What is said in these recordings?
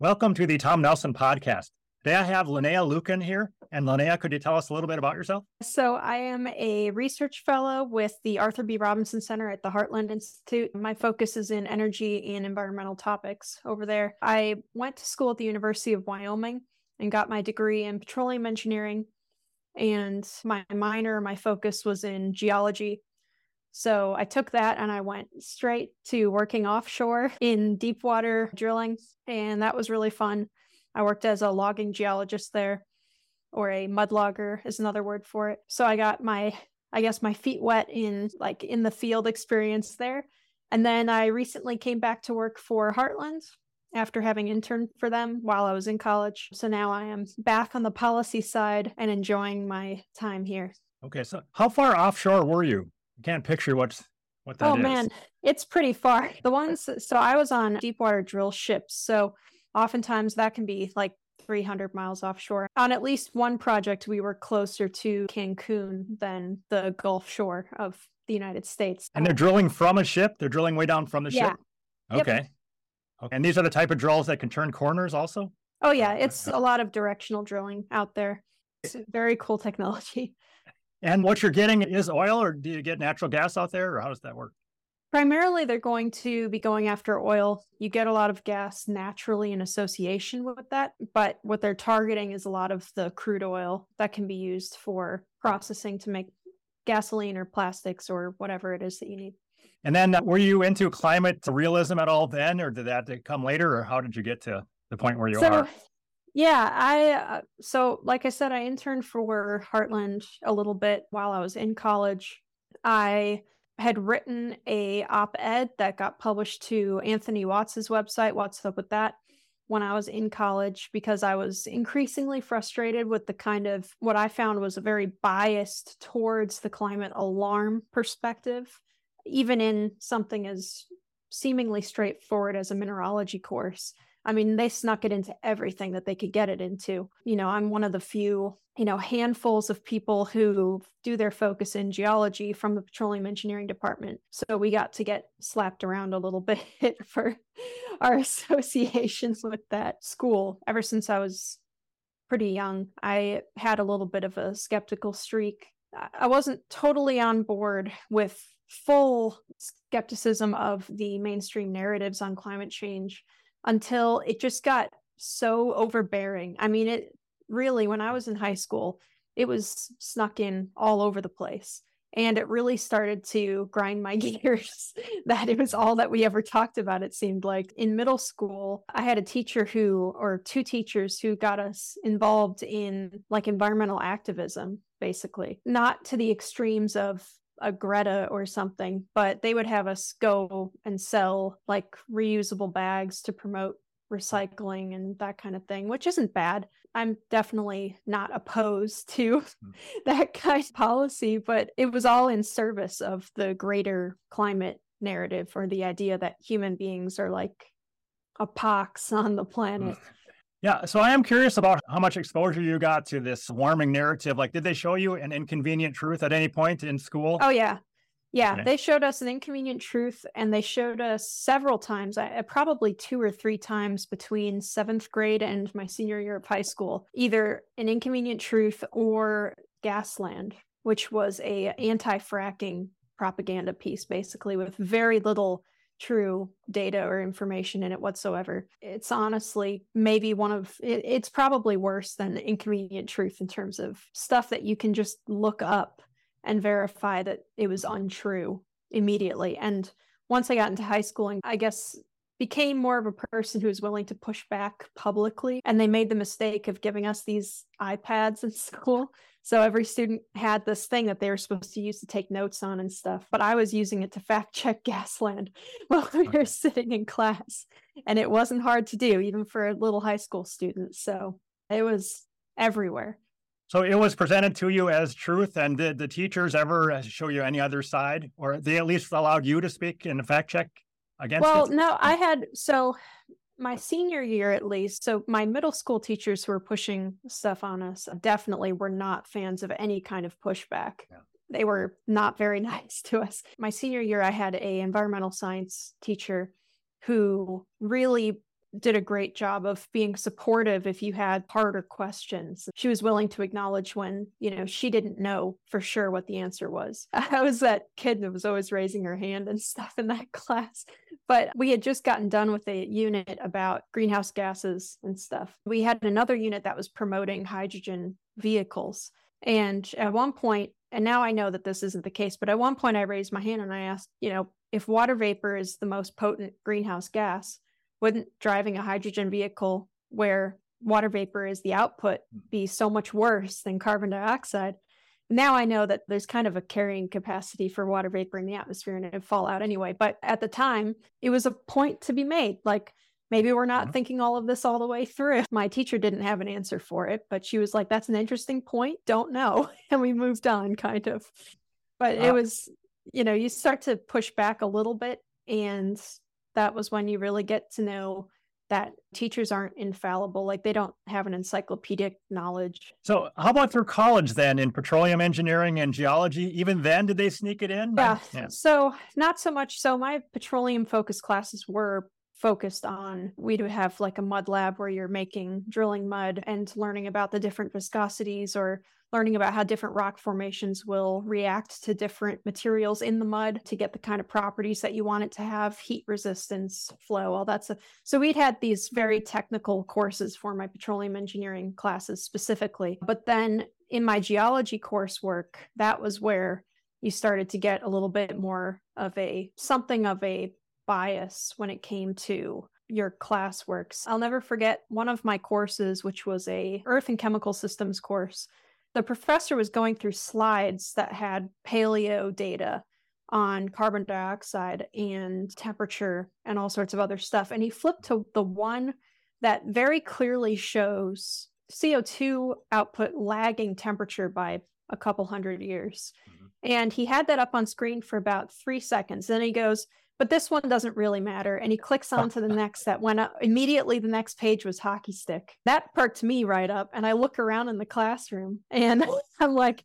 Welcome to the Tom Nelson podcast. Today I have Linnea Lueken here. And Linnea, could you tell us a little bit about yourself? So, I am a research fellow with the Arthur B. Robinson Center at the Heartland Institute. My focus is in energy and environmental topics over there. I went to school at the University of Wyoming and got my degree in petroleum engineering. And my minor, my focus was in geology so I took that and I went straight to working offshore in deep water drilling. And that was really fun. I worked as a logging geologist there, or a mud logger is another word for it. So I got my, I guess, my feet wet in like in the field experience there. And then I recently came back to work for Heartland after having interned for them while I was in college. So now I am back on the policy side and enjoying my time here. Okay. So how far offshore were you? I can't picture what's what that oh, is. man, it's pretty far. The ones so I was on deep water drill ships, so oftentimes that can be like 300 miles offshore. On at least one project, we were closer to Cancun than the Gulf Shore of the United States. And they're drilling from a ship. They're drilling way down from the yeah. ship. Okay. Yep. okay. And these are the type of drills that can turn corners, also. Oh yeah, it's a lot of directional drilling out there. It's very cool technology. And what you're getting is oil, or do you get natural gas out there, or how does that work? Primarily, they're going to be going after oil. You get a lot of gas naturally in association with that, but what they're targeting is a lot of the crude oil that can be used for processing to make gasoline or plastics or whatever it is that you need. And then, uh, were you into climate realism at all then, or did that come later, or how did you get to the point where you so, are? Yeah, I uh, so like I said, I interned for Heartland a little bit while I was in college. I had written a op-ed that got published to Anthony Watts's website. Watts Up With That? When I was in college, because I was increasingly frustrated with the kind of what I found was a very biased towards the climate alarm perspective, even in something as seemingly straightforward as a mineralogy course. I mean, they snuck it into everything that they could get it into. You know, I'm one of the few, you know, handfuls of people who do their focus in geology from the petroleum engineering department. So we got to get slapped around a little bit for our associations with that school ever since I was pretty young. I had a little bit of a skeptical streak. I wasn't totally on board with full skepticism of the mainstream narratives on climate change until it just got so overbearing. I mean, it really, when I was in high school, it was snuck in all over the place. And it really started to grind my gears that it was all that we ever talked about, it seemed like. In middle school, I had a teacher who, or two teachers who got us involved in like environmental activism, basically, not to the extremes of a Greta or something, but they would have us go and sell like reusable bags to promote recycling and that kind of thing, which isn't bad. I'm definitely not opposed to hmm. that kind of policy, but it was all in service of the greater climate narrative or the idea that human beings are like a pox on the planet. Yeah, so I am curious about how much exposure you got to this warming narrative. Like, did they show you an inconvenient truth at any point in school? Oh, yeah. Yeah, okay. they showed us an inconvenient truth and they showed us several times, uh, probably two or three times between seventh grade and my senior year of high school, either an inconvenient truth or Gasland, which was a anti-fracking propaganda piece, basically with very little true data or information in it whatsoever. It's honestly maybe one of it, it's probably worse than inconvenient truth in terms of stuff that you can just look up and verify that it was untrue immediately. And once I got into high school and I guess became more of a person who was willing to push back publicly and they made the mistake of giving us these iPads in school so every student had this thing that they were supposed to use to take notes on and stuff. But I was using it to fact check Gasland while we were sitting in class. And it wasn't hard to do, even for a little high school student. So it was everywhere. So it was presented to you as truth. And did the teachers ever show you any other side? Or they at least allowed you to speak in and fact check against well, it? no, I had so my senior year at least so my middle school teachers who were pushing stuff on us definitely were not fans of any kind of pushback yeah. they were not very nice to us my senior year i had a environmental science teacher who really did a great job of being supportive if you had harder questions. She was willing to acknowledge when, you know, she didn't know for sure what the answer was. I was that kid that was always raising her hand and stuff in that class. But we had just gotten done with a unit about greenhouse gases and stuff. We had another unit that was promoting hydrogen vehicles. And at one point, and now I know that this isn't the case, but at one point I raised my hand and I asked, you know, if water vapor is the most potent greenhouse gas, wouldn't driving a hydrogen vehicle where water vapor is the output hmm. be so much worse than carbon dioxide? Now I know that there's kind of a carrying capacity for water vapor in the atmosphere and it'd fall out anyway. But at the time, it was a point to be made. Like, maybe we're not mm-hmm. thinking all of this all the way through. My teacher didn't have an answer for it, but she was like, that's an interesting point. Don't know. And we moved on, kind of. But it was, you know, you start to push back a little bit. And that was when you really get to know that teachers aren't infallible like they don't have an encyclopedic knowledge. So how about through college then in petroleum engineering and geology? Even then did they sneak it in? Yeah, yeah. so not so much. So my petroleum focused classes were focused on we'd have like a mud lab where you're making drilling mud and learning about the different viscosities or learning about how different rock formations will react to different materials in the mud to get the kind of properties that you want it to have heat resistance flow all that stuff so we'd had these very technical courses for my petroleum engineering classes specifically but then in my geology coursework that was where you started to get a little bit more of a something of a bias when it came to your classworks. I'll never forget one of my courses which was a earth and chemical systems course. The professor was going through slides that had paleo data on carbon dioxide and temperature and all sorts of other stuff and he flipped to the one that very clearly shows CO2 output lagging temperature by a couple hundred years. Mm-hmm. And he had that up on screen for about 3 seconds. Then he goes, but this one doesn't really matter. And he clicks on to the next that went up. Immediately, the next page was hockey stick. That perked me right up. And I look around in the classroom and I'm like,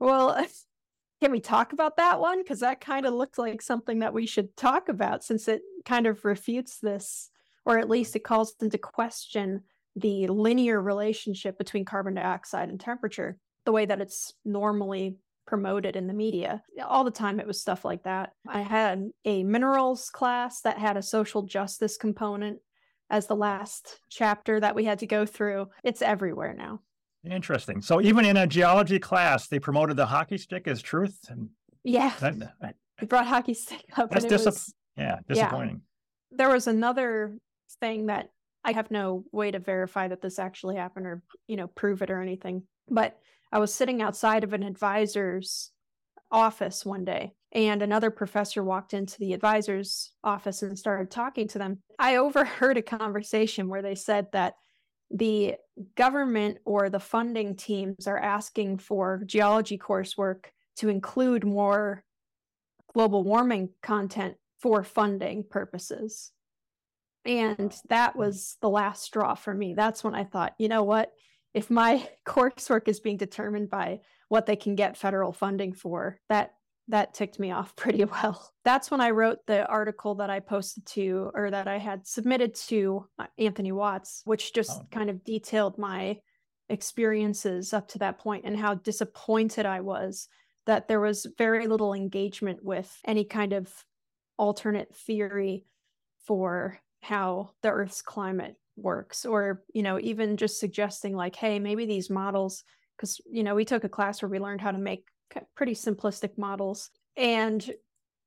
well, can we talk about that one? Because that kind of looks like something that we should talk about since it kind of refutes this, or at least it calls into question the linear relationship between carbon dioxide and temperature, the way that it's normally promoted in the media. All the time, it was stuff like that. I had a minerals class that had a social justice component as the last chapter that we had to go through. It's everywhere now. Interesting. So even in a geology class, they promoted the hockey stick as truth. And yeah, that, we brought hockey stick up. That's dis- was, yeah, disappointing. Yeah. There was another thing that I have no way to verify that this actually happened or you know prove it or anything, but I was sitting outside of an advisor's office one day, and another professor walked into the advisor's office and started talking to them. I overheard a conversation where they said that the government or the funding teams are asking for geology coursework to include more global warming content for funding purposes. And that was the last straw for me. That's when I thought, you know what? If my coursework is being determined by what they can get federal funding for, that that ticked me off pretty well. That's when I wrote the article that I posted to or that I had submitted to uh, Anthony Watts, which just oh. kind of detailed my experiences up to that point and how disappointed I was that there was very little engagement with any kind of alternate theory for how the Earth's climate works or you know even just suggesting like hey maybe these models because you know we took a class where we learned how to make pretty simplistic models and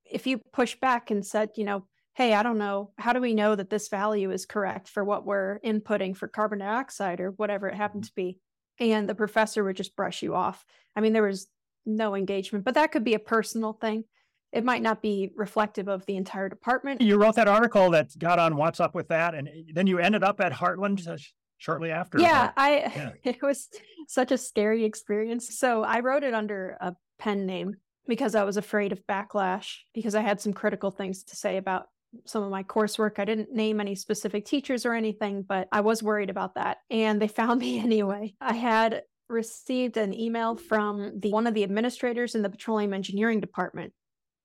if you push back and said you know hey i don't know how do we know that this value is correct for what we're inputting for carbon dioxide or whatever it happened mm-hmm. to be? And the professor would just brush you off. I mean there was no engagement but that could be a personal thing it might not be reflective of the entire department. You wrote that article that got on Watts Up With That, and then you ended up at Heartland uh, shortly after. Yeah, I yeah. it was such a scary experience. So I wrote it under a pen name because I was afraid of backlash because I had some critical things to say about some of my coursework. I didn't name any specific teachers or anything, but I was worried about that. And they found me anyway. I had received an email from the one of the administrators in the petroleum engineering department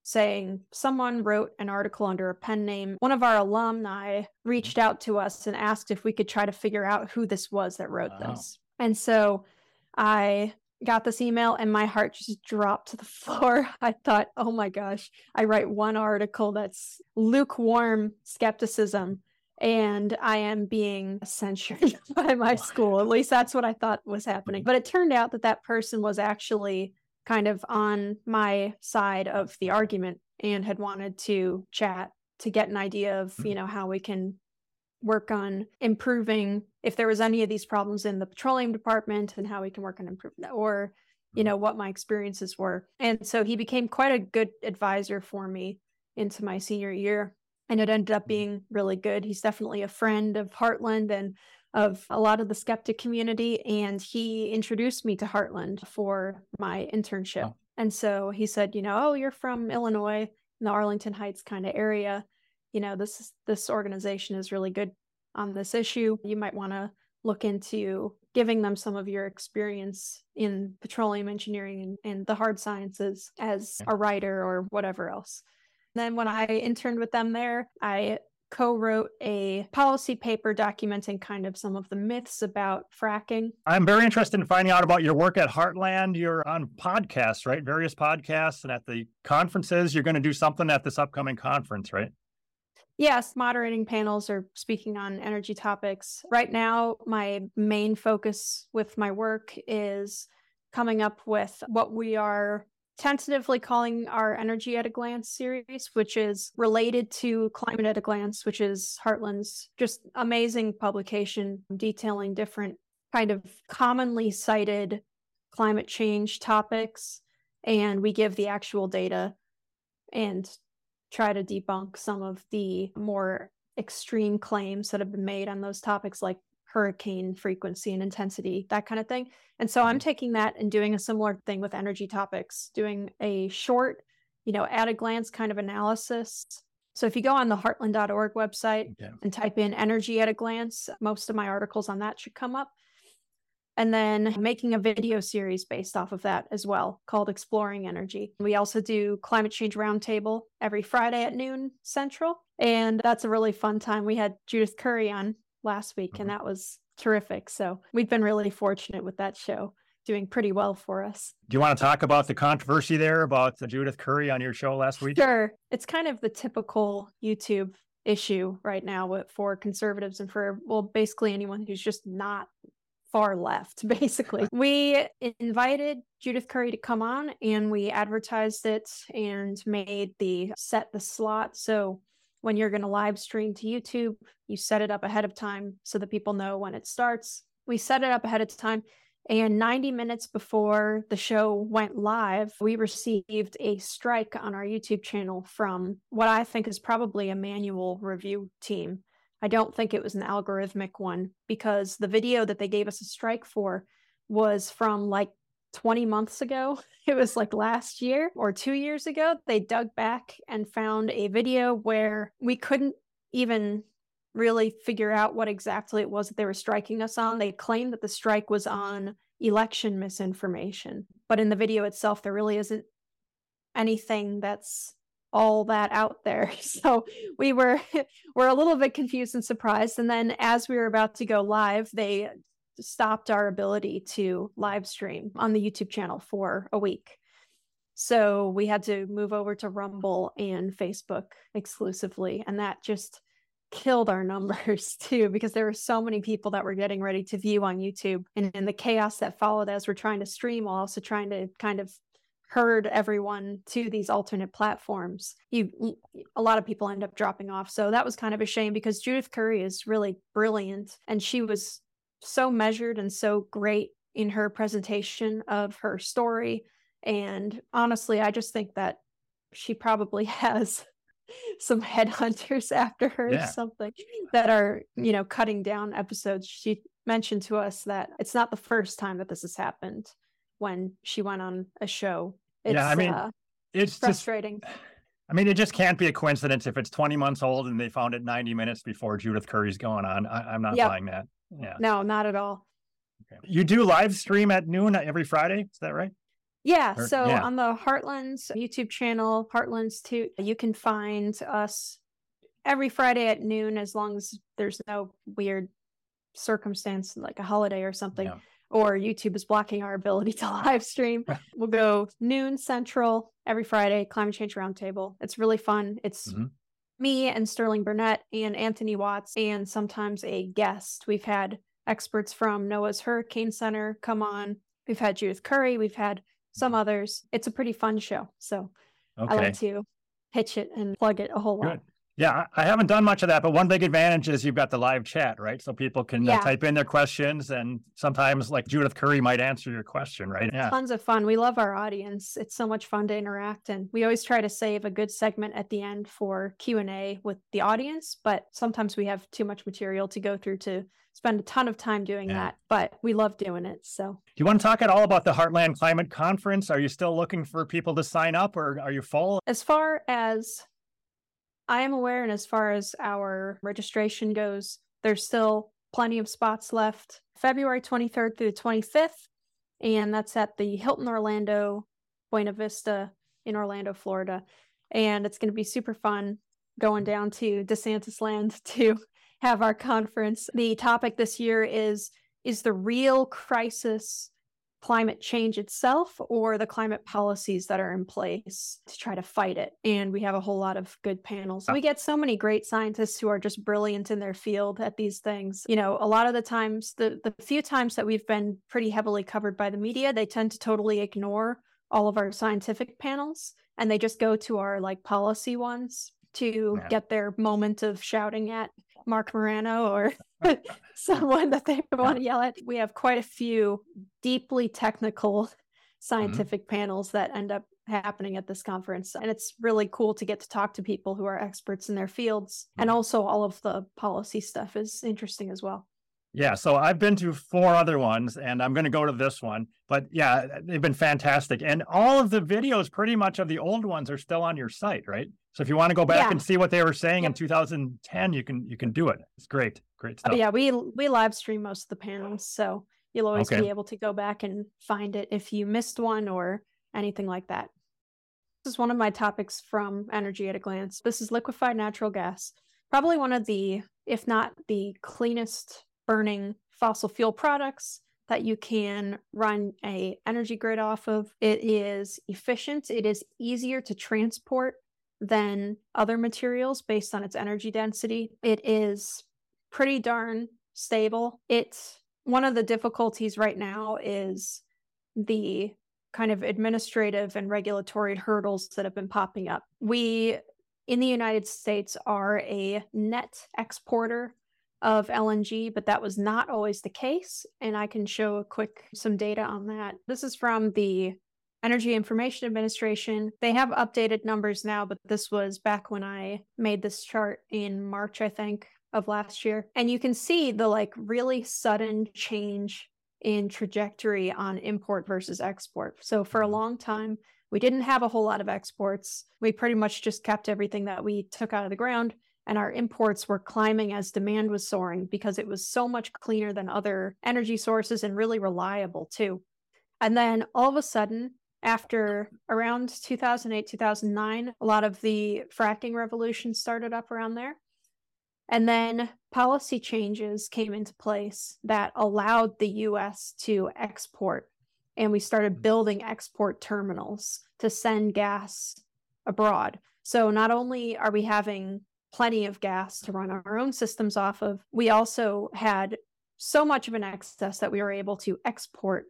saying someone wrote an article under a pen name. One of our alumni mm-hmm. reached out to us and asked if we could try to figure out who this was that wrote wow. this. And so I got this email and my heart just dropped to the floor. I thought, oh my gosh, I write one article that's lukewarm skepticism and I am being censured by my school. At least that's what I thought was happening. Mm-hmm. But it turned out that that person was actually kind of on my side of the argument and had wanted to chat to get an idea of, you hmm. know, how we can work on improving if there was any of these problems in the petroleum department and how we can work on improving that or you mm-hmm. know what my experiences were and so he became quite a good advisor for me into my senior year and it ended up mm-hmm. being really good he's definitely a friend of heartland and of a lot of the skeptic community and he introduced me to heartland for my internship. Oh. and so he said you know oh you're from illinois in the arlington heights kind of area. You know this this organization is really good on this issue. You might want to look into giving them some of your experience in petroleum engineering and, and the hard sciences as a writer or whatever else. And then when i interned with them there i co-wrote a policy paper documenting kind of some of the myths about fracking. I'm very interested in finding out about your work at Heartland. You're on podcasts, right? Various podcasts and at the conferences. You're going to do something at this upcoming conference, right? Yes, moderating panels or speaking on energy topics. Right now, my main focus with my work is coming up with what we are tentatively calling our Energy at a Glance series, which is related to Climate at a Glance, which is Heartland's just amazing publication detailing different kind of commonly cited climate change topics. And we give the actual data and try to debunk some of the more extreme claims that have been made on those topics like hurricane frequency and intensity, that kind of thing. And so I'm mm-hmm. taking that and doing a similar thing with energy topics, doing a short, you know, at a glance kind of analysis. So if you go on the heartland.org website yeah. and type in energy at a glance, most of my articles on that should come up and then making a video series based off of that as well called Exploring Energy. We also do Climate Change Roundtable every Friday at noon Central, and that's a really fun time. We had Judith Curry on last week, and mm-hmm. that was terrific. So we've been really fortunate with that show. Doing pretty well for us. Do you want to talk about the controversy there about Judith Curry on your show last week? Sure. It's kind of the typical YouTube issue right now for conservatives and for well basically anyone who's just not far left, basically. we invited Judith Curry to come on and we advertised it and made the set the slot. So when you're going to live stream to YouTube, you set it up ahead of time so that people know when it starts. We set it up ahead of time. And 90 minutes before the show went live, we received a strike on our YouTube channel from what I think is probably a manual review team. I don't think it was an algorithmic one because the video that they gave us a strike for was from like 20 months ago. It was like last year or two years ago. They dug back and found a video where we couldn't even really figure out what exactly it was that they were striking us on. They claimed that the strike was on election misinformation, but in the video itself, there really isn't anything that's all that out there. So we were were a little bit confused and surprised. And then as we were about to go live, they stopped our ability to live stream on the YouTube channel for a week. So we had to move over to Rumble and Facebook exclusively. And that just killed our numbers too, because there were so many people that were getting ready to view on YouTube. And in the chaos that followed as we're trying to stream while also trying to kind of herd everyone to these alternate platforms you a lot of people end up dropping off so that was kind of a shame because judith curry is really brilliant and she was so measured and so great in her presentation of her story and honestly i just think that she probably has some headhunters after her yeah. or something that are you know cutting down episodes she mentioned to us that it's not the first time that this has happened when she went on a show. It's, yeah, I mean, uh, it's frustrating. Just, I mean, it just can't be a coincidence if it's 20 months old and they found it 90 minutes before Judith Curry's going on. I, am not yep. buying that. Yeah. No, not at all. Okay. You do live stream at noon every Friday. Is that right? Yeah. Or- so yeah. on the Heartlands YouTube channel, Heartlands 2, you can find us every Friday at noon as long as there's no weird circumstance like a holiday or something. Yeah. Or YouTube is blocking our ability to live stream. we'll go noon central every Friday, climate change roundtable. It's really fun. It's Mhm. Me and Sterling Burnett and Anthony Watts, and sometimes a guest. We've had experts from NOAA's Hurricane Center come on. We've had Judith Curry. We've had some mm-hmm. others. It's a pretty fun show. So I Okay. like to pitch it and plug it a whole lot. Good. Yeah, I haven't done much of that, but one big advantage is you've got the live chat, right? So people can uh, type in their questions, and sometimes, like Judith Curry, might answer your question, right? Yeah. Tons of fun. We love our audience. It's so much fun to interact and we always try to save a good segment at the end for Q&A with the audience, but sometimes we have too much material to go through to spend a ton of time doing Yeah. that, but we love doing it. So Do you want to talk at all about the Heartland Climate Conference? Are you still looking for people to sign up, or are you full? as far as I am aware, and as far as our registration goes, there's still plenty of spots left. February 23rd through the 25th, and that's at the Hilton Orlando Buena Vista in Orlando, Florida. And it's going to be super fun going down to DeSantis land to have our conference. The topic this year is Is the real crisis climate change itself or the climate policies that are in place to try to fight it. And we have a whole lot of good panels. We get so many great scientists who are just brilliant in their field at these things. You know, a lot of the times, the, the few times that we've been pretty heavily covered by the media, they tend to totally ignore all of our scientific panels and they just go to our like policy ones to Yeah. get their moment of shouting at Marc Morano or someone that they want to yell at. We have quite a few deeply technical scientific mm-hmm. panels that end up happening at this conference. And it's really cool to get to talk to people who are experts in their fields. And mm-hmm. also, all of the policy stuff is interesting as well. Yeah, so I've been to four other ones and I'm going to go to this one. But yeah, they've been fantastic. And all of the videos, pretty much of the old ones, are still on your site, right? So if you want to go back Yeah. and see what they were saying in 2010, you can you can do it. It's great. Great uh, stuff. Oh, yeah, we we live stream most of the panels, so you'll always Okay. be able to go back and find it if you missed one or anything like that. This is one of my topics from Energy at a Glance. This is liquefied natural gas. Probably one of the, if not the cleanest burning fossil fuel products that you can run a energy grid off of. It is efficient, it is easier to transport than other materials based on its energy density. It is pretty darn stable. It's one of the difficulties right now is the kind of administrative and regulatory hurdles that have been popping up. We in the United States are a net exporter of LNG, but that was not always the case. And I can show a quick some data on that. This is from the Energy Information Administration. They have updated numbers now, but this was back when I made this chart in March, I think, of last year. And you can see the like really sudden change in trajectory on import versus export. So for a mm-hmm. long time, we didn't have a whole lot of exports. We pretty much just kept everything that we took out of the ground and our imports were climbing as demand was soaring because it was so much cleaner than other energy sources and really reliable too. And then all of a sudden, after around 2008, 2009, a lot of the fracking revolution started up around there. And then policy changes came into place that allowed the US to export. And we started mm-hmm. building export terminals to send gas abroad. So not only are we having plenty of gas to run our own systems off of, we also had so much of an excess that we were able to export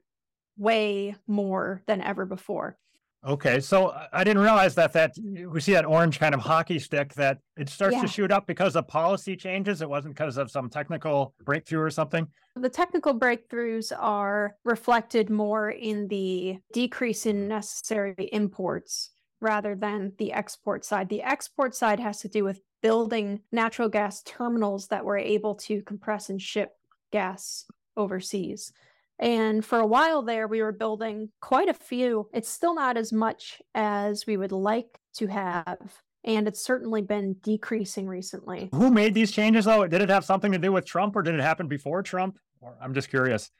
way more than ever before. Okay, so I- didn't realize that that we see that orange kind of hockey stick that it starts Yeah. to shoot up because of policy changes. It wasn't because of some technical breakthrough or something. The technical breakthroughs are reflected more in the decrease in necessary imports rather than the export side. The export side has to do with building natural gas terminals that were able to compress and ship gas overseas. And for a while there, we were building quite a few. It's still not as much as we would like to have. And it's certainly been decreasing recently. Who made these changes though? Did it have something to do with Trump or did it happen before Trump? Or I'm just curious.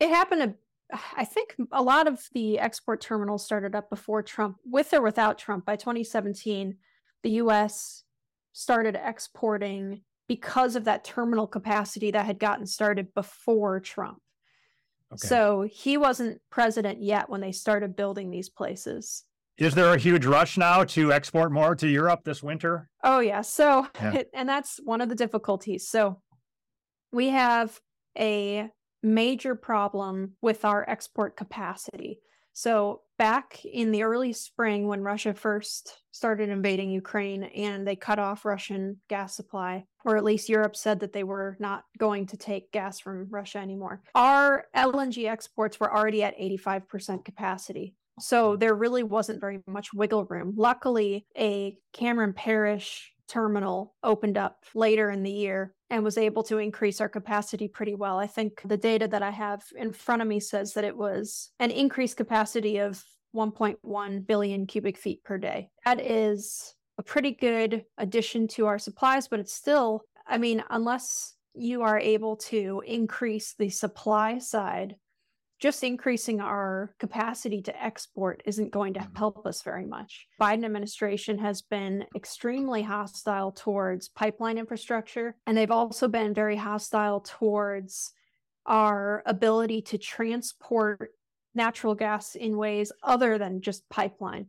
It happened a I think a lot of the export terminals started up before Trump, with or without Trump. By 2017, the US started exporting because of that terminal capacity that had gotten started before Trump. Okay. So he wasn't president yet when they started building these places. Is there a huge rush now to export more to Europe this winter? Oh, yeah. So, yeah. and that's one of the difficulties. So, we have a major problem with our export capacity. So, back in the early spring, when Russia first started invading Ukraine and they cut off Russian gas supply, or at least Europe said that they were not going to take gas from Russia anymore, our LNG exports were already at 85% capacity. So there really wasn't very much wiggle room. Luckily, a Cameron Parish terminal opened up later in the year and was able to increase our capacity pretty well. I think the data that I have in front of me says that it was an increased capacity of 1.1 billion cubic feet per day. That is a pretty good addition to our supplies, but it's still, I mean, unless you are able to increase the supply side just increasing our capacity to export isn't going to mm-hmm. help us very much. Biden administration has been extremely hostile towards pipeline infrastructure and they've also been very hostile towards our ability to transport natural gas in ways other than just pipeline.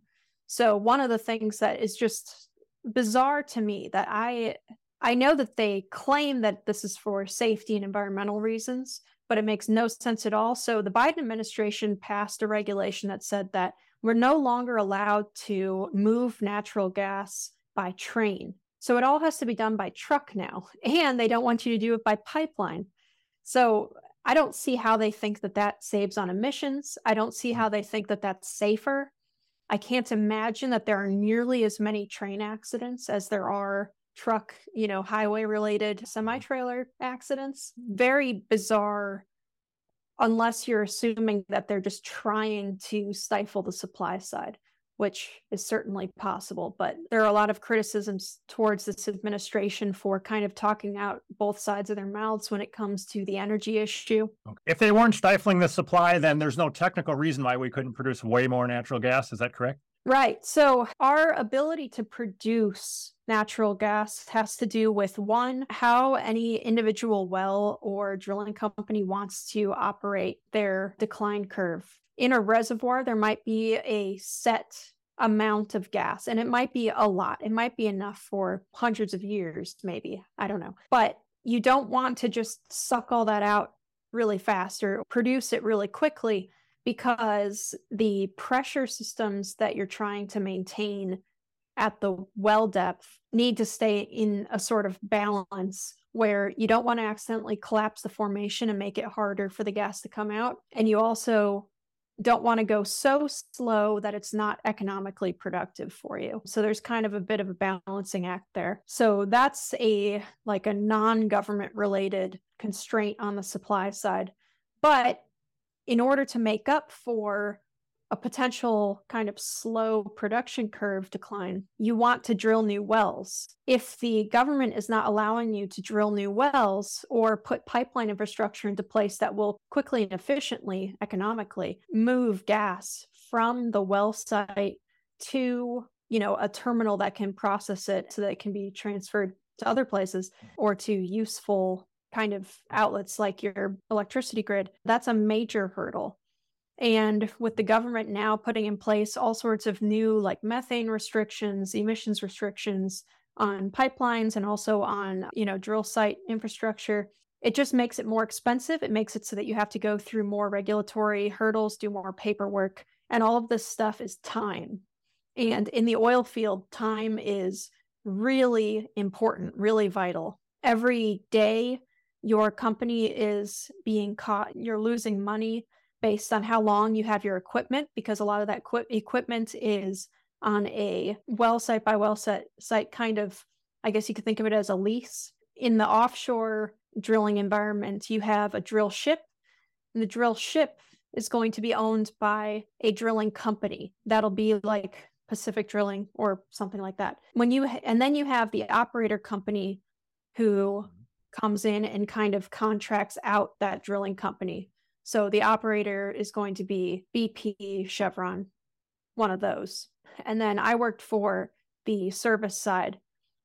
So one of the things that is just bizarre to me that I I know that they claim that this is for safety and environmental reasons, but it makes no sense at all. So the Biden administration passed a regulation that said that we're no longer allowed to move natural gas by train. So it all has to be done by truck now, and they don't want you to do it by pipeline. So I don't see how they think that that saves on emissions. I don't see how they think that that's safer. I can't imagine that there are nearly as many train accidents as there are truck, you know, highway related semi mm-hmm. trailer accidents. Very bizarre, unless you're assuming that they're just trying to stifle the supply side, which is certainly possible. But there are a lot of criticisms towards this administration for kind of talking out both sides of their mouths when it comes to the energy issue. If they weren't stifling the supply, then there's no technical reason why we couldn't produce way more natural gas. Is that correct? Right. So, our ability to produce natural gas has to do with one, how any individual well or drilling company wants to operate their decline curve. In a reservoir, there might be a set amount of gas, and it might be a lot. It might be enough for hundreds of years, maybe. I don't know. But you don't want to just suck all that out really fast or produce it really quickly because the pressure systems that you're trying to maintain at the well depth need to stay in a sort of balance where you don't want to accidentally collapse the formation and make it harder for the gas to come out. And you also don't want to go so slow that it's not economically productive for you. So there's kind of a bit of a balancing act there. So that's a like a non-government related constraint on the supply side. But in order to make up for a potential kind of slow production curve decline, you want to drill new wells. If the government is not allowing you to drill new wells or put pipeline infrastructure into place that will quickly and efficiently, economically, move gas from the well site to you know a terminal that can process it so that it can be transferred to other places or to useful kind of outlets like your electricity grid, that's a major hurdle. And with the government now putting in place all sorts of new, like methane restrictions, emissions restrictions on pipelines, and also on, you know, drill site infrastructure, it just makes it more expensive. It makes it so that you have to go through more regulatory hurdles, do more paperwork, and all of this stuff is time. And in the oil field, time is really important, really vital. Every day your company is being caught, you're losing money based on how long you have your equipment, because a lot of that equi- equipment is on a well site by well site, site kind of, I guess you could think of it as a lease. In the offshore drilling environment, you have a drill ship, and the drill ship is going to be owned by a drilling company. That'll be like Pacific Drilling or something like that. When you and then you have the operator company who comes in and kind of contracts out that drilling company. So the operator is going to be BP, Chevron, one of those. And then I worked for the service side.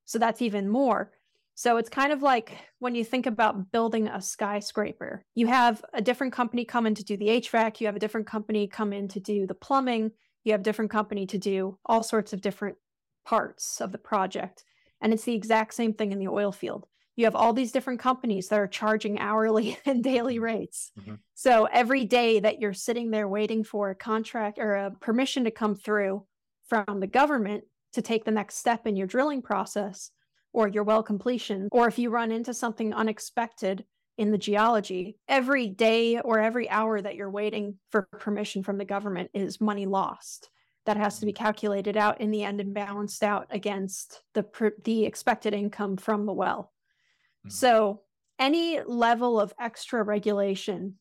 So that's even more. So it's kind of like when you think about building a skyscraper, you have a different company come in to do the HVAC, you have a different company come in to do the plumbing, you have a different company to do all sorts of different parts of the project. And it's the exact same thing in the oil field. You have all these different companies that are charging hourly and daily rates. Mm-hmm. So every day that you're sitting there waiting for a contract or a permission to come through from the government to take the next step in your drilling process, or your well completion, or if you run into something unexpected in the geology, every day or every hour that you're waiting for permission from the government is money lost. That has to be calculated out in the end and balanced out against the the expected income from the well. Mm-hmm. So any level of extra regulation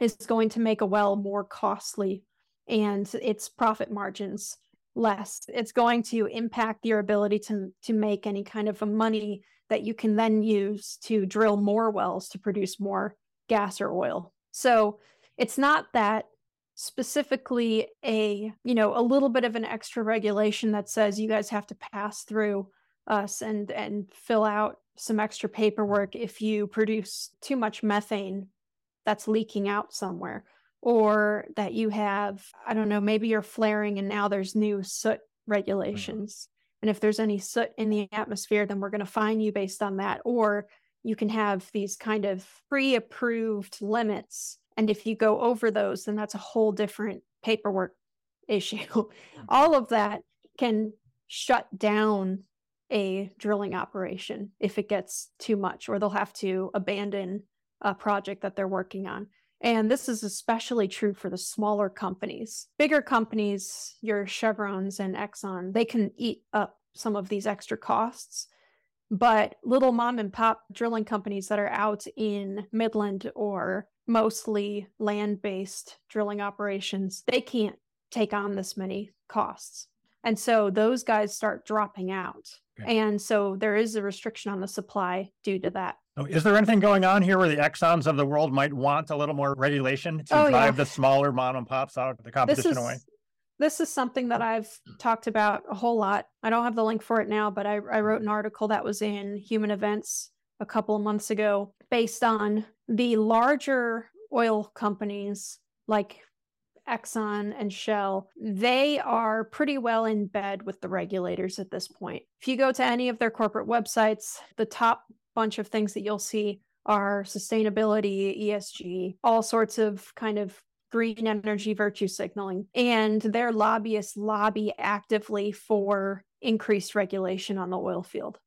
is going to make a well more costly and its profit margins less. It's going to impact your ability to to make any kind of money that you can then use to drill more wells to produce more gas or oil. So it's not that specifically a you know a little bit of an extra regulation that says you guys have to pass through us and and fill out some extra paperwork if you produce too much methane that's leaking out somewhere or that you have, I don't know, maybe you're flaring and now there's new soot mm-hmm. regulations. Mm-hmm. And if there's any soot in the atmosphere, then we're going to fine you based on that. Or you can have these kind of pre approved limits. And if you go over those, then that's a whole different paperwork issue. Mm-hmm. All of that can shut down a drilling operation if it gets too much, or they'll have to abandon a project that they're working on. And this is especially true for the smaller companies. Bigger companies, your Chevrons and Exxon, they can eat up some of these extra costs. But little mom and pop drilling companies that are out in Midland or mostly land based drilling operations, they can't take on this many costs. And so those guys start dropping out. Okay. And so there is a restriction on the supply due to that. Oh, is there anything going on here where the Exxons of the world might want a little more regulation to oh, drive yeah. the smaller mom and pops out of the competition this is, away? This is something that I've talked about a whole lot. I don't have the link for it now, but I, I wrote an article that was in Human Events a couple of months ago based on the larger oil companies like Exxon and Shell, they are pretty well in bed with the regulators at this point. If you go to any of their corporate websites, the top bunch of things that you'll see are sustainability, ESG, all sorts of kind of green energy virtue signaling. And their lobbyists lobby actively for increased regulation on the oil field.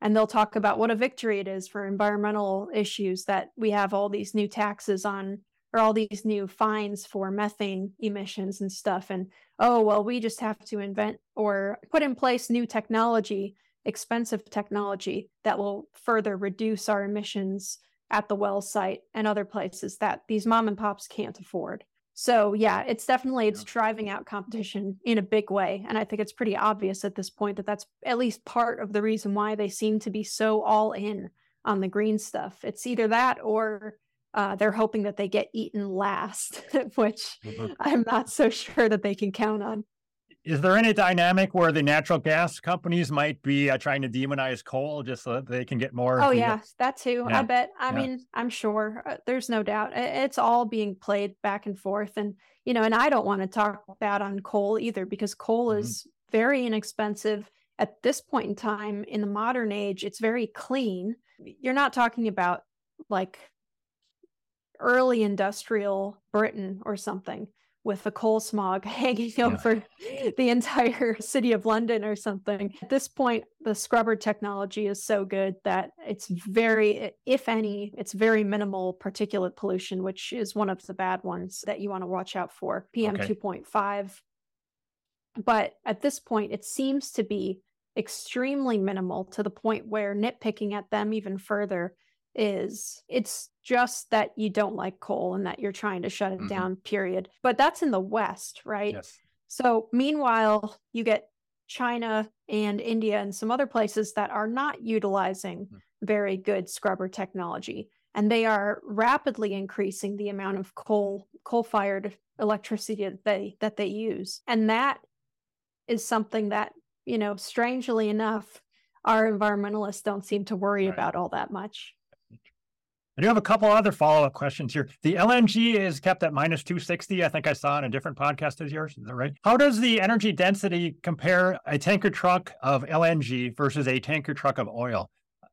And they'll talk about what a victory it is for environmental issues that we have all these new taxes on or all these new fines for methane emissions and stuff. And oh, well, we just have to invent or put in place new technology expensive technology that will further reduce our emissions at the well site and other places that these mom and pops can't afford. So yeah, it's definitely it's driving out competition in a big way and I think it's pretty obvious at this point that that's at least part of the reason why they seem to be so all in on the green stuff. It's either that or uh, they're hoping that they get eaten last, which mm-hmm. I'm not so sure that they can count on. Is there any dynamic where the natural gas companies might be uh, trying to demonize coal just so that they can get more? Oh, yeah, that too. Yeah. I bet. I yeah. mean, I'm sure uh, there's no doubt. It's all being played back and forth. And, you know, and I don't want to talk bad on coal either because coal mm-hmm. is very inexpensive at this point in time in the modern age. It's very clean. You're not talking about like early industrial Britain or something with the coal smog hanging yeah. over the entire city of London or something. At this point, the scrubber technology is so good that it's very, if any, it's very minimal particulate pollution, which is one of the bad ones that you want to watch out for PM okay. 2.5. But at this point, it seems to be extremely minimal to the point where nitpicking at them even further is it's just that you don't like coal and that you're trying to shut it mm-hmm. down period but that's in the west right yes. so meanwhile you get china and india and some other places that are not utilizing mm-hmm. very good scrubber technology and they are rapidly increasing the amount of coal coal-fired electricity that they that they use. And that is something that, you know, strangely enough, our environmentalists don't seem to worry right. about all that much. I do have a couple other follow up questions here. The LNG is kept at minus 260. I think I saw on a different podcast as yours. Is that right? How does the energy density compare a tanker truck of LNG versus a tanker truck of oil?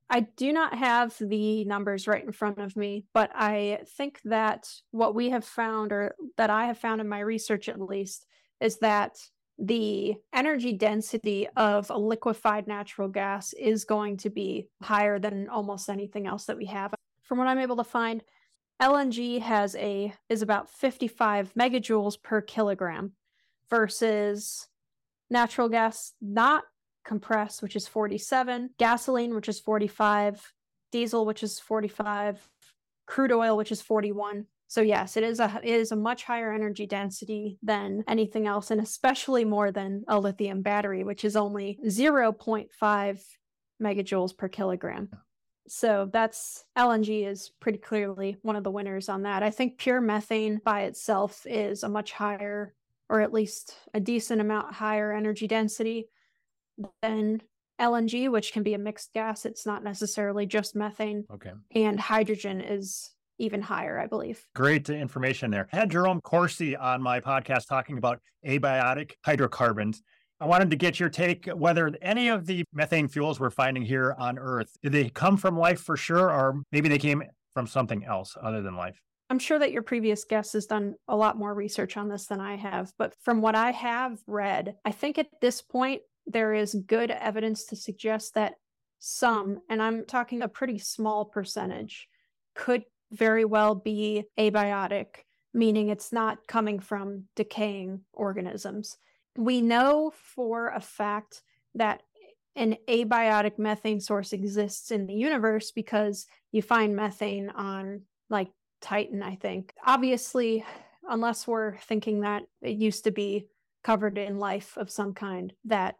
I do not have the numbers right in front of me, but I think that what we have found, or that I have found in my research at least, is that the energy density of a liquefied natural gas is going to be higher than almost anything else that we have from what I'm able to find, LNG has a is about 55 megajoules per kilogram versus natural gas not compressed, which is 47, gasoline, which is 45, diesel, which is 45, crude oil, which is 41. So yes, it is a it is a much higher energy density than anything else, and especially more than a lithium battery, which is only 0.5 megajoules per kilogram. So that's LNG is pretty clearly one of the winners on that. I think pure methane by itself is a much higher, or at least a decent amount higher energy density than LNG, which can be a mixed gas. It's not necessarily just methane. Okay. And hydrogen is even higher, I believe. Great information there. I had Jerome Corsi on my podcast talking about abiotic hydrocarbons. I wanted to get your take whether any of the methane fuels we're finding here on Earth, did they come from life for sure, or maybe they came from something else other than life? I'm sure that your previous guest has done a lot more research on this than I have, but from what I have read, I think at this point there is good evidence to suggest that some, and I'm talking a pretty small percentage, could very well be abiotic, meaning it's not coming from decaying organisms we know for a fact that an abiotic methane source exists in the universe because you find methane on like Titan, I think. Obviously, unless we're thinking that it used to be covered in life of some kind, that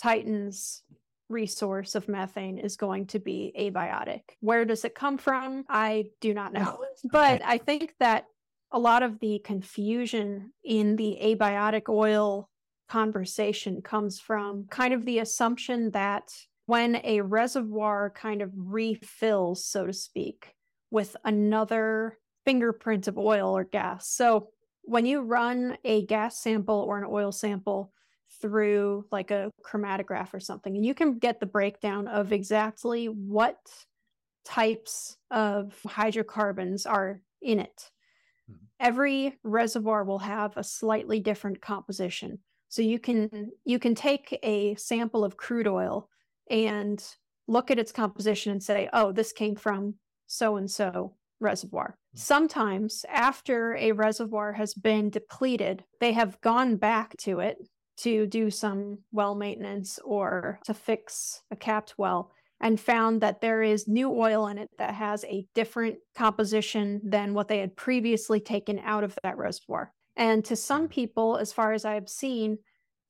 Titan's resource of methane is going to be abiotic. Where does it come from? I do not know. But I think that a lot of the confusion in the abiotic oil conversation comes from kind of the assumption that when a reservoir kind of refills, so to speak, with another fingerprint of oil or gas. So when you run a gas sample or an oil sample through like a chromatograph or something, and you can get the breakdown of exactly what types of hydrocarbons are in it. Mm-hmm. Every reservoir will have a slightly different composition. So you can you can take a sample of crude oil and look at its composition and say, "Oh, this came from so and so reservoir." Hmm. Sometimes after a reservoir has been depleted, they have gone back to it to do some well maintenance or to fix a capped well and found that there is new oil in it that has a different composition than what they had previously taken out of that reservoir. And to some people, as far as I've seen,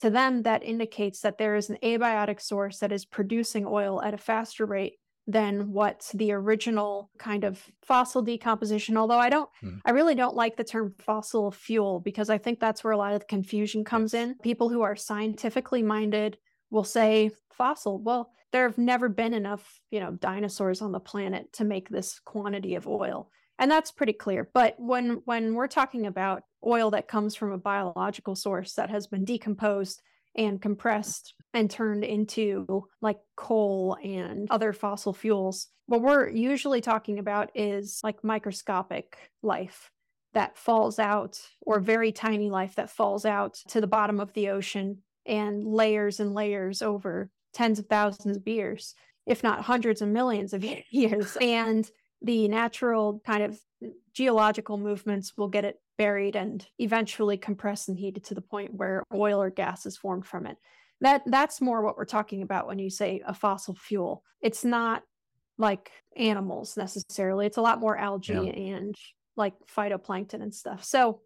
to them, that indicates that there is an abiotic source that is producing oil at a faster rate than what the original kind of fossil decomposition although i don't mm. i really don't like the term fossil fuel because i think that's where a lot of the confusion comes in. People who are scientifically minded will say fossil. Well there have never been enough you know dinosaurs on the planet to make this quantity of oil and that's pretty clear. But when when we're talking about oil that comes from a biological source that has been decomposed and compressed and turned into like coal and other fossil fuels. What we're usually talking about is like microscopic life that falls out or very tiny life that falls out to the bottom of the ocean and layers and layers over tens of thousands of years if not hundreds of millions of years. And the natural kind of geological movements will get it buried and eventually compressed and heated to the point where oil or gas is formed from it. That that's more what we're talking about when you say a fossil fuel. It's not like animals necessarily. It's a lot more algae yeah. and like phytoplankton and stuff. So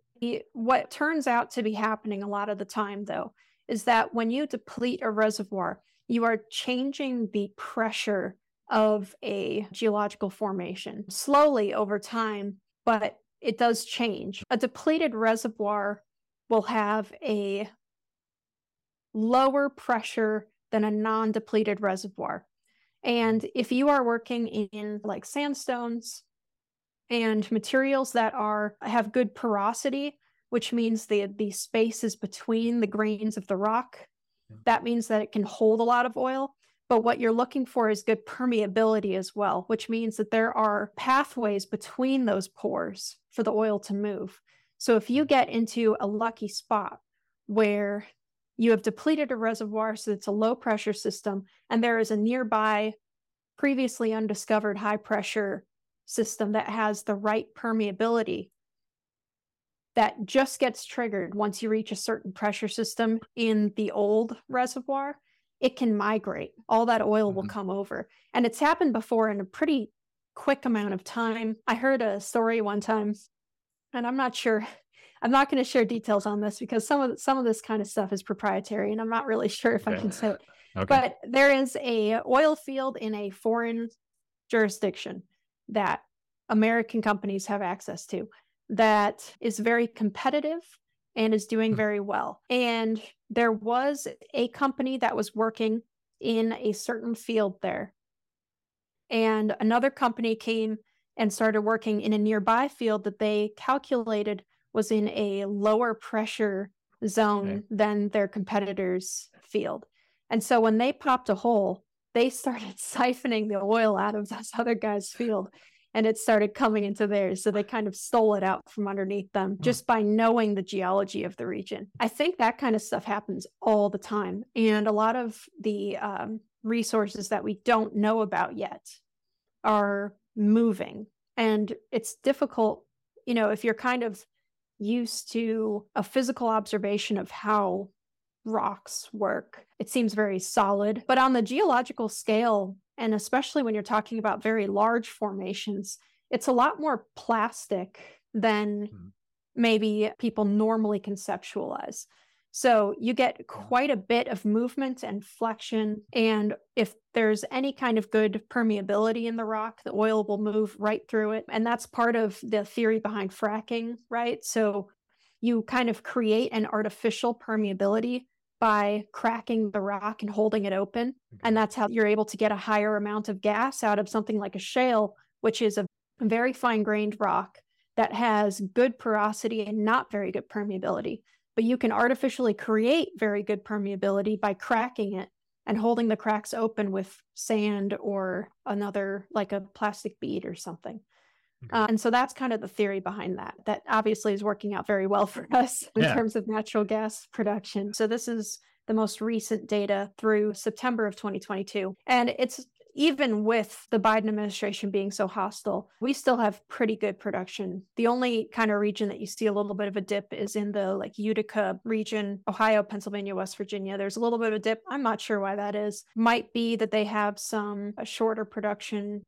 what turns out to be happening a lot of the time though is that when you deplete a reservoir, you are changing the pressure of a geological formation slowly over time, but it does change. A depleted reservoir will have a lower pressure than a non depleted reservoir. And if you are working in like sandstones and materials that are have good porosity, which means the the spaces between the grains of the rock, that means that it can hold a lot of oil. But what you're looking for is good permeability as well, which means that there are pathways between those pores for the oil to move. So if you get into a lucky spot where you have depleted a reservoir, so it's a low pressure system, and there is a nearby, previously undiscovered high pressure system that has the right permeability that just gets triggered once you reach a certain pressure system in the old reservoir it can migrate. All that oil mm-hmm. will come over. And it's happened before in a pretty quick amount of time. I heard a story one time, and I'm not sure. I'm not going to share details on this because some of some of this kind of stuff is proprietary, and I'm not really sure if okay. I can say it. Okay. But there is a oil field in a foreign jurisdiction that American companies have access to that is very competitive and is doing hmm. very well. And there was a company that was working in a certain field there. And another company came and started working in a nearby field that they calculated was in a lower pressure zone okay. than their competitors' field. And so when they popped a hole, they started siphoning the oil out of this other guy's field and it started coming into theirs. So they kind of stole it out from underneath them hmm. just by knowing the geology of the region. I think that kind of stuff happens all the time. And a lot of the um, resources that we don't know about yet are moving. And it's difficult, you know, if you're kind of used to a physical observation of how rocks work. It seems very solid. But on the geological scale, and especially when you're talking about very large formations, it's a lot more plastic than mm. maybe people normally conceptualize. So you get quite a bit of movement and flexion. And if there's any kind of good permeability in the rock, the oil will move right through it. And that's part of the theory behind fracking, right? So you kind of create an artificial permeability by cracking the rock and holding it open. Okay. And that's how you're able to get a higher amount of gas out of something like a shale, which is a very fine grained rock that has good porosity and not very good permeability. But you can artificially create very good permeability by cracking it and holding the cracks open with sand or another, like a plastic bead or something. Okay. Uh, and so that's kind of the theory behind that. That obviously is working out very well for us in yeah. terms of natural gas production. So this is the most recent data through September of 2022. And it's even with the Biden administration being so hostile, we still have pretty good production. The only kind of region that you see a little bit of a dip is in the like Utica region, Ohio, Pennsylvania, West Virginia. There's a little bit of a dip. I'm not sure why that is. Might be that they have some shorter production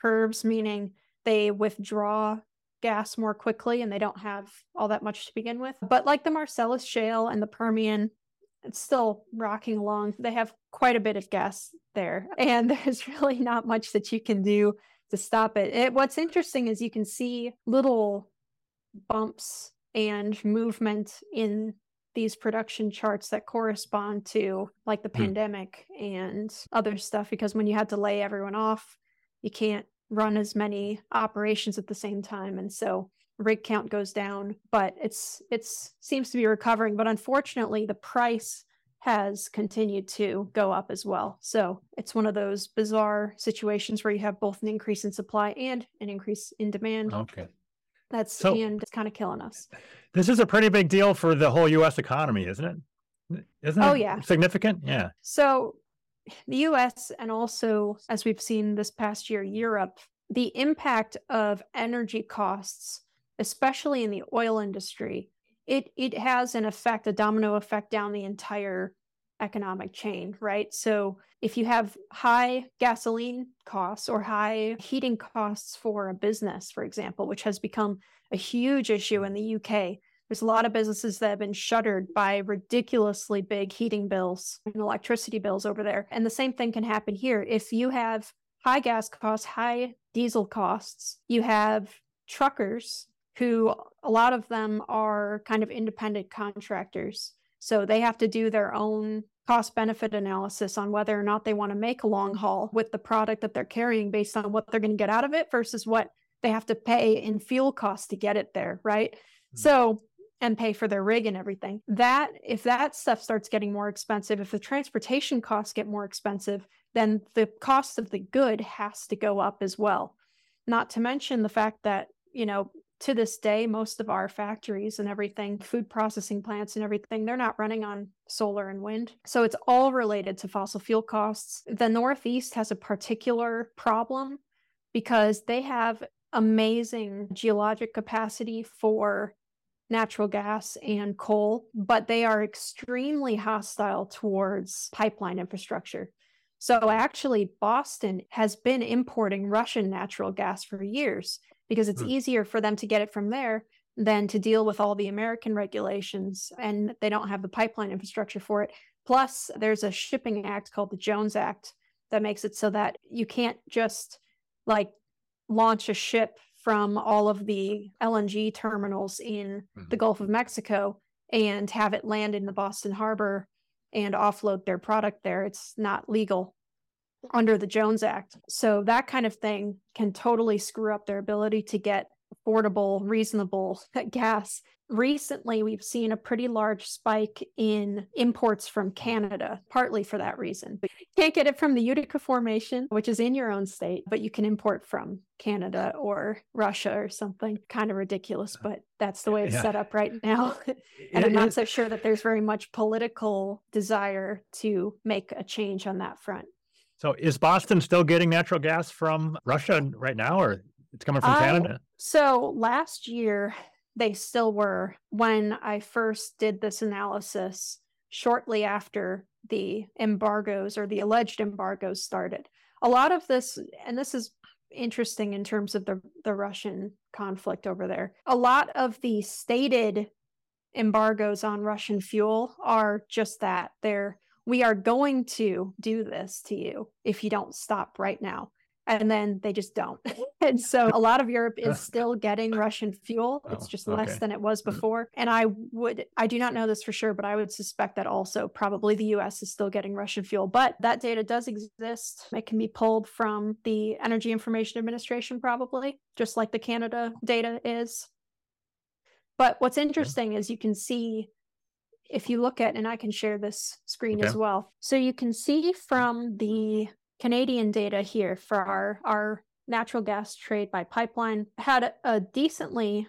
curves, meaning they withdraw gas more quickly and they don't have all that much to begin with. But like the Marcellus Shale and the Permian, it's still rocking along. They have quite a bit of gas there, and there's really not much that you can do to stop it. it what's interesting is you can see little bumps and movement in these production charts that correspond to like the hmm. pandemic and other stuff because when you had to lay everyone off you can't run as many operations at the same time and so rig count goes down but it's it's seems to be recovering but unfortunately the price has continued to go up as well. So it's one of those bizarre situations where you have both an increase in supply and an increase in demand. Okay. That's so, and it's kind of killing us. This is a pretty big deal for the whole us economy isn't it? Isn't oh, it yeah. significant? Yeah. So the US and also, as we've seen this past year, Europe, the impact of energy costs, especially in the oil industry, it, it has an effect, a domino effect down the entire economic chain, right? So if you have high gasoline costs or high heating costs for a business, for example, which has become a huge issue in the UK, there's a lot of businesses that have been shuttered by ridiculously big heating bills and electricity bills over there. And the same thing can happen here. If you have high gas costs, high diesel costs. You have truckers who a lot of them are kind of independent contractors. So they have to do their own cost benefit analysis on whether or not they want to make a long haul with the product that they're carrying based on what they're going to get out of it versus what they have to pay in fuel costs to get it there, right? Mm-hmm. So and pay for their rig and everything. That if that stuff starts getting more expensive, if the transportation costs get more expensive, then the cost of the good has to go up as well. Not to mention the fact that, you know, to this day, most of our factories and everything, food processing plants and everything, they're not running on solar and wind. So it's all related to fossil fuel costs. The Northeast has a particular problem because they have amazing geologic capacity for natural gas and coal, but they are extremely hostile towards pipeline infrastructure. So, actually, Boston has been importing Russian natural gas for years because it's mm. easier for them to get it from there than to deal with all the American regulations. And they don't have the pipeline infrastructure for it. Plus, there's a shipping act called the Jones Act that makes it so that you can't just like launch a ship from all of the LNG terminals in mm-hmm. the Gulf of Mexico and have it land in the Boston Harbor and offload their product there. It's not legal under the Jones Act. So that kind of thing can totally screw up their ability to get affordable, reasonable gas recently we've seen a pretty large spike in imports from Canada, partly for that reason. But you can't get it from the Utica Formation, which is in your own state, but you can import from Canada or Russia or something. Kind of ridiculous, but that's the way it's yeah. set up right now. and I'm not so sure that there's very much political desire to make a change on that front. So is Boston still getting natural gas from Russia right now or it's coming from um, Canada? So last year they still were when I first did this analysis shortly after the embargoes or the alleged embargoes started. A lot of this, and this is interesting in terms of the, the Russian conflict over there, a lot of the stated embargoes on Russian fuel are just that. They're we are going to do this to you if you don't stop right now and then they just don't. and so a lot of Europe is still getting Russian fuel. It's oh, just less than it was mm-hmm. before. And I would, I do not know this for sure, but I would suspect that also probably the US is still getting Russian fuel. But that data does exist. It can be pulled from the Energy Information Administration, probably, just like the Canada data is. But what's interesting is you can see if you look at, and I can share this screen okay. as well. So you can see from the Canadian data here for our, our natural gas trade by pipeline had a decently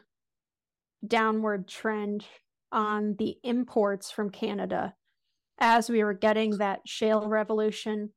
downward trend on the imports from Canada as we were getting that shale revolution.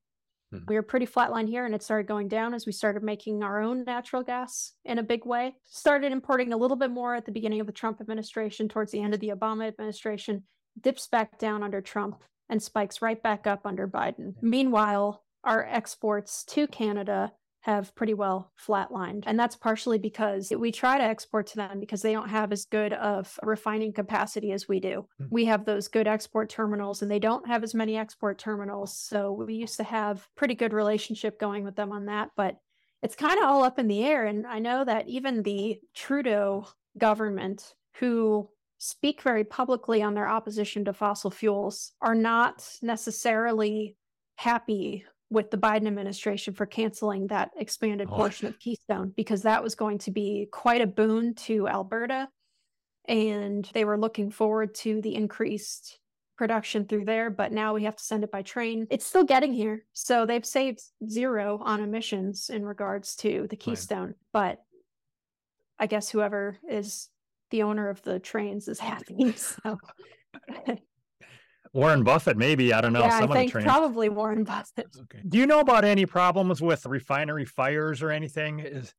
Hmm. We were pretty flatline here and it started going down as we started making our own natural gas in a big way. Started importing a little bit more at the beginning of the Trump administration, towards the end of the Obama administration, dips back down under Trump and spikes right back up under Biden. Meanwhile, our exports to Canada have pretty well flatlined. And that's partially because we try to export to them because they don't have as good of refining capacity as we do. Mm-hmm. We have those good export terminals and they don't have as many export terminals. So we used to have pretty good relationship going with them on that, but it's kind of all up in the air and I know that even the Trudeau government who speak very publicly on their opposition to fossil fuels are not necessarily happy with the Biden administration for canceling that expanded oh. portion of Keystone because that was going to be quite a boon to Alberta. And they were looking forward to the increased production through there, but now we have to send it by train. It's still getting here. So they've saved zero on emissions in regards to the Keystone. Right. But I guess whoever is the owner of the trains is happy. So Warren Buffett, maybe. I don't know. Yeah, I think probably Warren Buffett. Okay. Do you know about any problems with refinery fires or anything? Is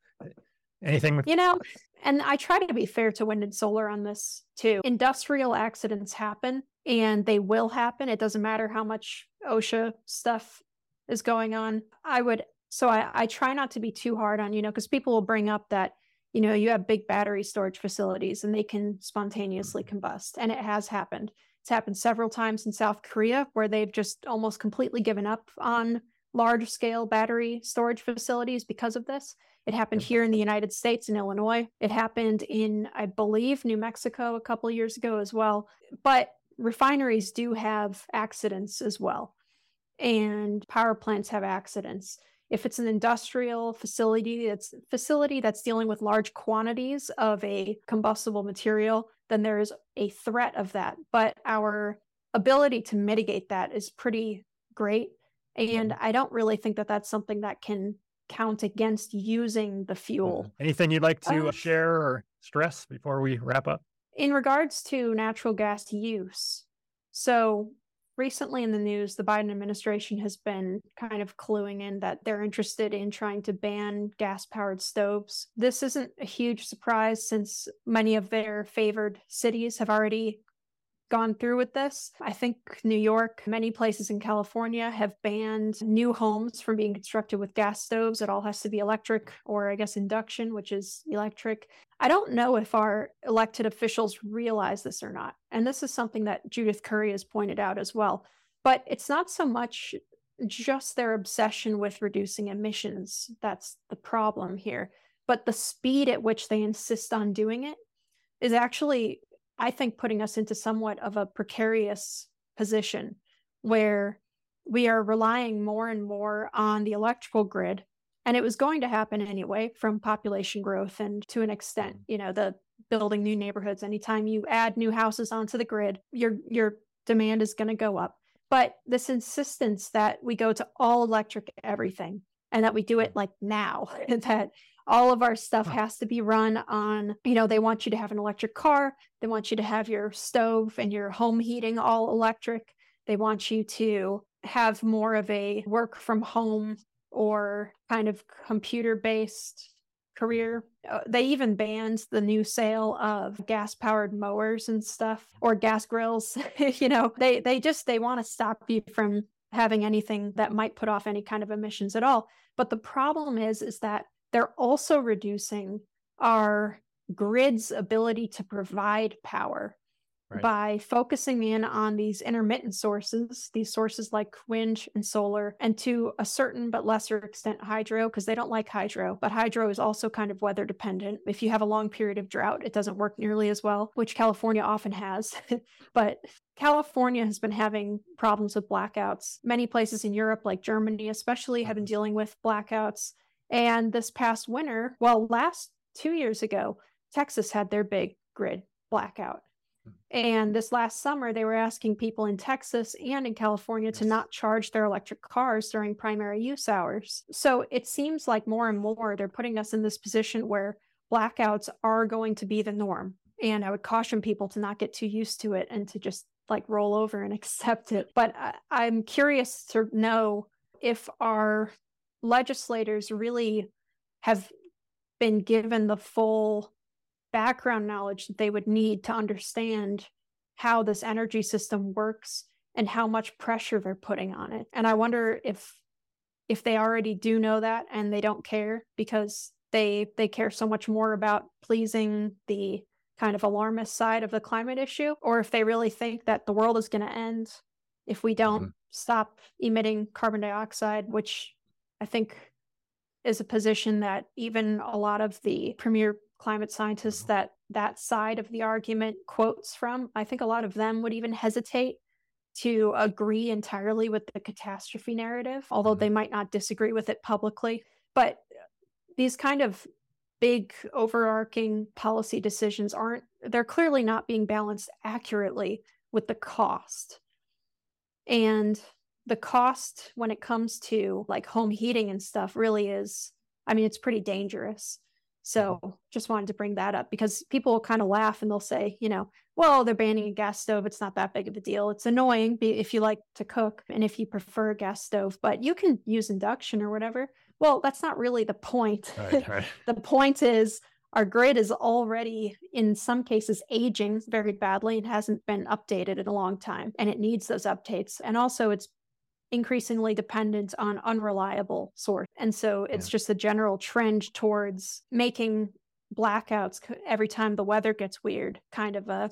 anything with you know? And I try to be fair to wind and solar on this too. Industrial accidents happen, and they will happen. It doesn't matter how much OSHA stuff is going on. I would so I, I try not to be too hard on you know because people will bring up that you know you have big battery storage facilities and they can spontaneously mm-hmm. combust and it has happened it's happened several times in South Korea where they've just almost completely given up on large scale battery storage facilities because of this. It happened here in the United States in Illinois. It happened in, I believe, New Mexico a couple years ago as well. But refineries do have accidents as well, and power plants have accidents. If it's an industrial facility that's facility that's dealing with large quantities of a combustible material, then there is a threat of that. But our ability to mitigate that is pretty great. And I don't really think that that's something that can count against using the fuel. Mm-hmm. Anything you'd like to Uh, share or stress before we wrap up? In regards to natural gas use, so recently in the news, the Biden administration has been kind of cluing in that they're interested in trying to ban gas powered stoves. This isn't a huge surprise since many of their favored cities have already gone through with this. I think New York, many places in California have banned new homes from being constructed with gas stoves. It all has to be electric or, I guess, induction, which is electric. I don't know if our elected officials realize this or not. And this is something that Judith Curry has pointed out as well. But it's not so much just their obsession with reducing emissions that's the problem here, but the speed at which they insist on doing it is actually I think, putting us into somewhat of a precarious position where we are relying more and more on the electrical grid. And it was going to happen anyway from population growth and to an extent, mm-hmm. you know, the building new neighborhoods. Anytime you add new houses onto the grid, your your demand is going to go up. But this insistence that we go to all electric everything and that we do it mm. like now, that all of our stuff has to be run on you know they want you to have an electric car. They want you to have your stove and your home heating all electric. They want you to have more of a work from home or kind of computer based career. Uh, they even banned the new sale of gas powered mowers and stuff or gas grills. You know they they just they want to stop you from having anything that might put off any kind of emissions at all. But the problem is is that they're also reducing our grid's ability to provide power right. by focusing in on these intermittent sources, these sources like wind and solar, and to a certain but lesser extent, hydro, because they don't like hydro. But hydro is also kind of weather dependent. If you have a long period of drought, it doesn't work nearly as well, which California often has. but California has been having problems with blackouts. Many places in Europe, like Germany especially, have been mm-hmm. dealing with blackouts and this past winter, well, last two years ago, Texas had their big grid blackout. Hmm. And this last summer, they were asking people in Texas and in California to not charge their electric cars during primary use hours. So it seems like more and more they're putting us in this position where blackouts are going to be the norm. And I would caution people to not get too used to it and to just like roll over and accept it. But I- I'm curious to know if our legislators really have been given the full background knowledge that they would need to understand how this energy system works and how much pressure they're putting on it. And I wonder if if they already do know that and they don't care because they they care so much more about pleasing the kind of alarmist side of the climate issue or if they really think that the world is going to end if we don't mm-hmm. stop emitting carbon dioxide which I think is a position that even a lot of the premier climate scientists mm-hmm. that that side of the argument quotes from, I think a lot of them would even hesitate to agree entirely with the catastrophe narrative, although mm-hmm. they might not disagree with it publicly. But these kind of big overarching policy decisions aren't, they're clearly not being balanced accurately with the cost. And the cost when it comes to like home heating and stuff really is i mean it's pretty dangerous. So mm-hmm. just wanted to bring that up because people will kind of laugh and they'll say you know well they're banning a gas stove it's not that big of a deal. It's annoying if you like to cook and if you prefer a gas stove but you can use induction or whatever. Well that's not really the point. Right, right. the point is our grid is already in some cases aging very badly. And hasn't been updated in a long time and it needs those updates. And also it's increasingly dependent on unreliable source. And so it's yeah. just a general trend towards making blackouts every time the weather gets weird kind of a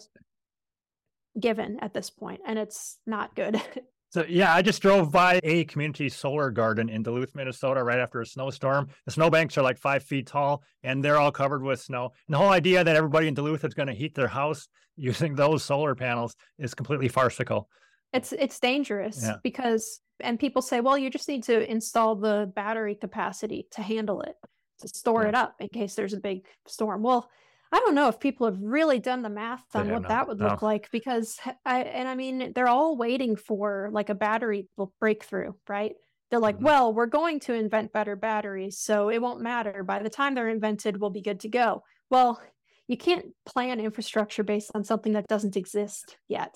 given at this point and it's not good. So yeah, I just drove by a community solar garden in Duluth, Minnesota, right after a snowstorm. The snowbanks are like five feet tall, and they're all covered with snow. And the whole idea that everybody in Duluth is going to heat their house using those solar panels is completely farcical. It's it's dangerous yeah. because and people say, well, you just need to install the battery capacity to handle it, to store yeah. it up in case there's a big storm. Well, I don't know if people have really done the math on what that would no. look like because I and I mean they're all waiting for like a battery breakthrough, right? They're like, mm-hmm. well, we're going to invent better batteries, so it won't matter. By the time they're invented, we'll be good to go. Well, you can't plan infrastructure based on something that doesn't exist yet,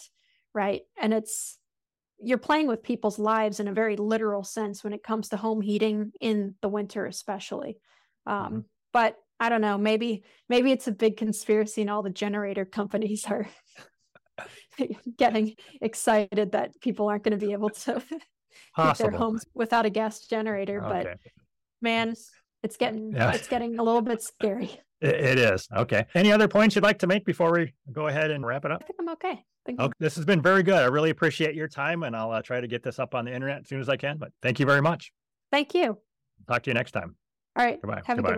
right? And it's you're playing with people's lives in a very literal sense when it comes to home heating in the winter, especially. Um, mm-hmm. But I don't know. Maybe maybe it's a big conspiracy, and all the generator companies are getting excited that people aren't going to be able to heat their homes without a gas generator. Okay. But man, it's getting yeah. it's getting a little bit scary. It is. Okay. Any other points you'd like to make before we go ahead and wrap it up? I think I'm okay. Thank okay. This has been very good. I really appreciate your time, and I'll uh, try to get this up on the internet as soon as I can. But thank you very much. Thank you. Talk to you next time. All right. Goodbye. Have Goodbye. a good